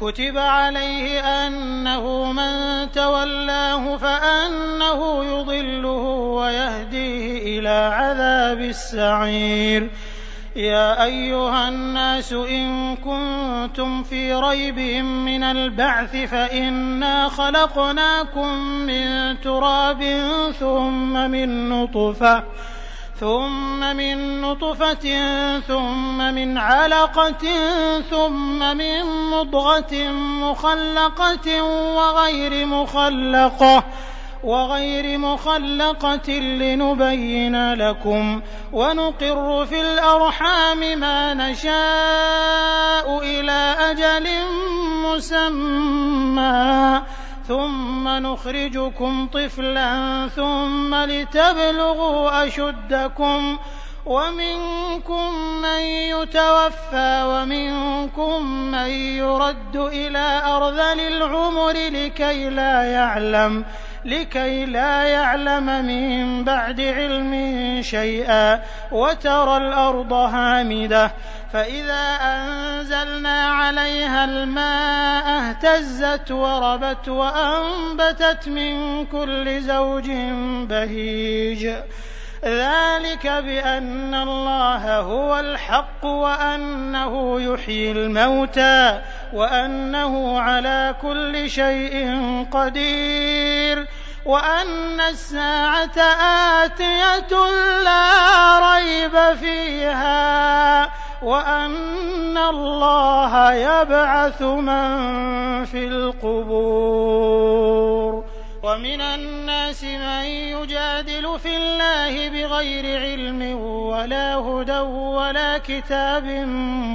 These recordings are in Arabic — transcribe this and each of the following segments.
كتب عليه أنه من تولاه فأنه يضله ويهديه إلى عذاب السعير. يا أيها الناس إن كنتم في ريب من البعث فإنا خلقناكم من تراب ثم من نطفة ثم من نطفة ثم من علقة ثم من مضغة مخلقة وغير مخلقة وغير مخلقة لنبين لكم ونقر في الأرحام ما نشاء إلى أجل مسمى. ثم نخرجكم طفلا ثم لتبلغوا أشدكم ومنكم من يتوفى ومنكم من يرد إلى أرذل العمر لكي لا يعلم لكي لا يعلم من بعد علم شيئا وترى الأرض هامدة. فإذا أنزلنا عليها الماء اهتزت وربت وأنبتت من كل زوج بهيج. ذلك بأن الله هو الحق وأنه يحيي الموتى وأنه على كل شيء قدير. وأن الساعة آتية لا ريب فيها. وأن الله يبعث من في القبور. ومن الناس من يجادل في الله بغير علم ولا هدى ولا كتاب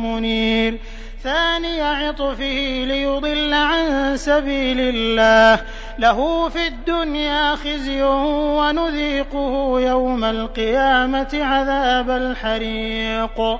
منير. ثاني عطفه ليضل عن سبيل الله. له في الدنيا خزي ونذيقه يوم القيامة عذاب الحريق.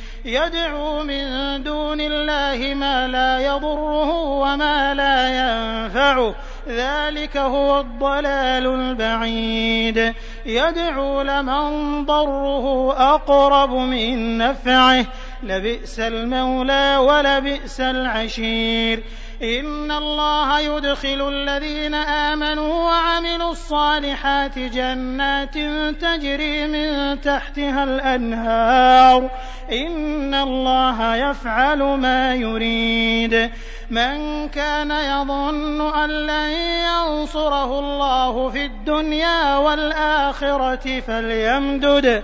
يدعو من دون الله ما لا يضره وما لا ينفعه ذلك هو الضلال البعيد. يدعو لمن ضره أقرب من نفعه. لبئس المولى ولبئس العشير. إن الله يدخل الذين آمنوا وعملوا الصالحات جنات تجري من تحتها الأنهار. إن الله يفعل ما يريد. من كان يظن أن لن ينصره الله في الدنيا والآخرة فليمدد.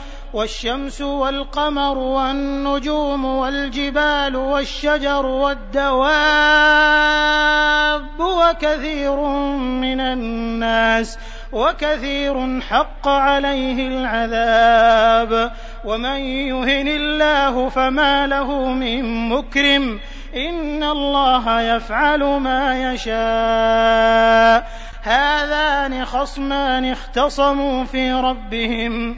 والشمس والقمر والنجوم والجبال والشجر والدواب وكثير من الناس وكثير حق عليه العذاب ومن يهن الله فما له من مكرم إن الله يفعل ما يشاء هذان خصمان اختصموا في ربهم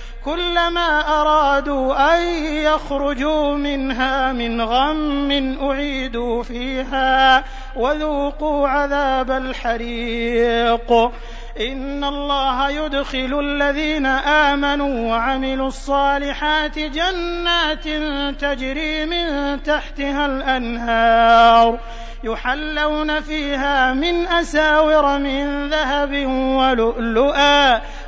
كلما أرادوا أن يخرجوا منها من غم أعيدوا فيها وذوقوا عذاب الحريق. إن الله يدخل الذين آمنوا وعملوا الصالحات جنات تجري من تحتها الأنهار يحلون فيها من أساور من ذهب ولؤلؤا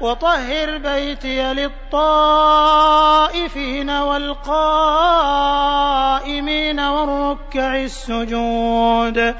وطهر بيتي للطائفين والقائمين والركع السجود.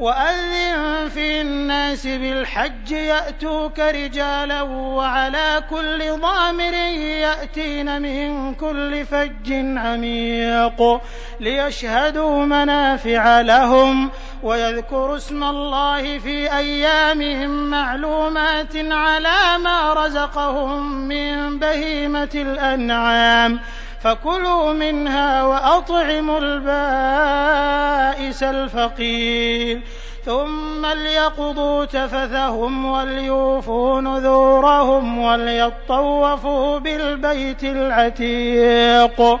وأذن في الناس بالحج يأتوك رجالا وعلى كل ضامر يأتين من كل فج عميق ليشهدوا منافع لهم ويذكروا اسم الله في أيام معلومات على ما رزقهم من بهيمة الأنعام. فكلوا منها وأطعموا البائس الفقير. ثم ليقضوا تفثهم وليوفوا نذورهم وليطوفوا بالبيت العتيق.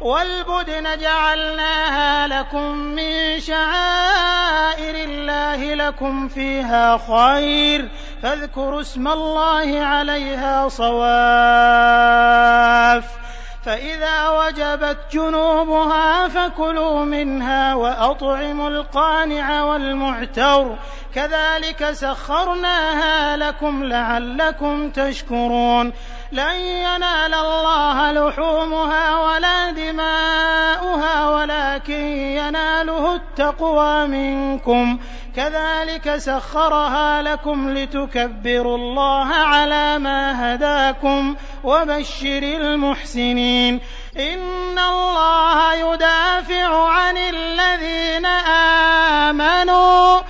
والبدن جعلناها لكم من شعائر الله لكم فيها خير. فاذكروا اسم الله عليها صواف. فإذا وجبت جنوبها فكلوا منها وأطعموا القانع والمعتر. كذلك سخرناها لكم لعلكم تشكرون. لن ينال الله لحومها ولا دماؤها ولكن يناله التقوى منكم. كذلك سخرها لكم لتكبروا الله على ما هداكم وبشر المحسنين. إن الله يدافع عن الذين آمنوا.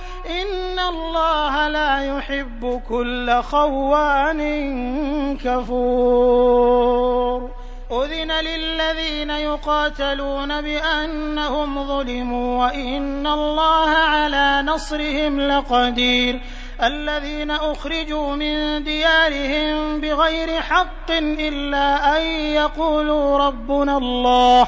الله لا يحب كل خوان كفور. أذن للذين يقاتلون بأنهم ظلموا وإن الله على نصرهم لقدير. الذين أخرجوا من ديارهم بغير حق إلا أن يقولوا ربنا الله.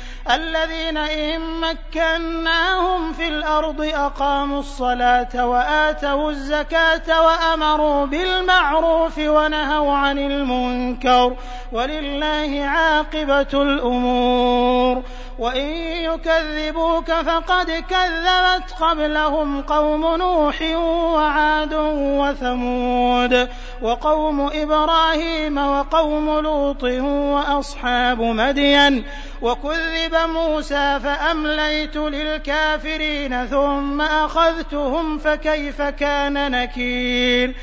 الذين إن مكناهم في الأرض أقاموا الصلاة وآتوا الزكاة وأمروا بالمعروف ونهوا عن المنكر ولله عاقبة الأمور. وإن يكذبوك فقد كذبت قبلهم قوم نوح وعاد وثمود وقوم إبراهيم وقوم لوط وأصحاب مدين وكذب موسى فأمليت للكافرين ثم أخذتهم فكيف كان نكير؟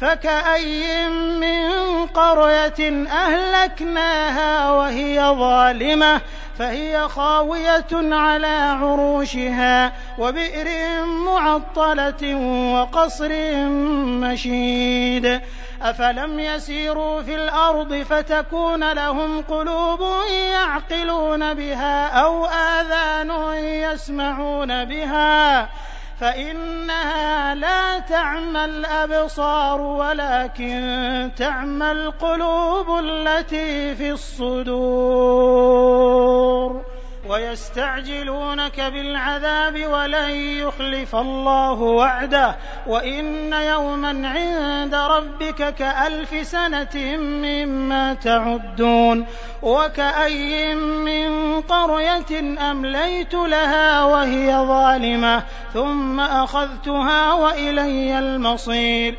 فكأي من قرية أهلكناها وهي ظالمة. فهي خاوية على عروشها وبئر معطلة وقصر مشيد. أفلم يسيروا في الأرض فتكون لهم قلوب يعقلون بها أو آذان يسمعون بها فإنها لا تعمى الأبصار ولكن تعمى القلوب التي في الصدور. ويستعجلونك بالعذاب ولن يخلف الله وعده. وإن يوما عند ربك كألف سنة مما تعدون. وكأي من قرية أمليت لها وهي ظالمة ثم أخذتها وإلي المصير.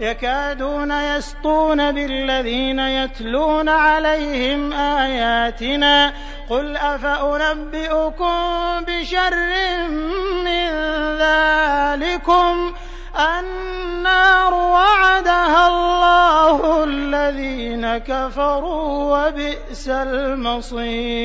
يكادون يسطون بالذين يتلون عليهم آياتنا قل أفأنبئكم بشر من ذلكم النار وعدها الله الذين كفروا وبئس المصير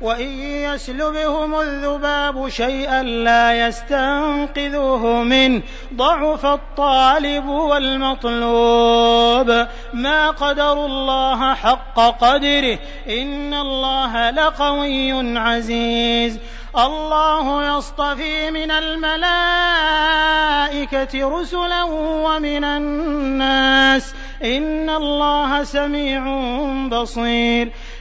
وإن يسلبهم الذباب شيئا لا يستنقذوه منه. ضعف الطالب والمطلوب. ما قدروا الله حق قدره. إن الله لقوي عزيز. الله يصطفي من الملائكة رسلا ومن الناس. إن الله سميع بصير.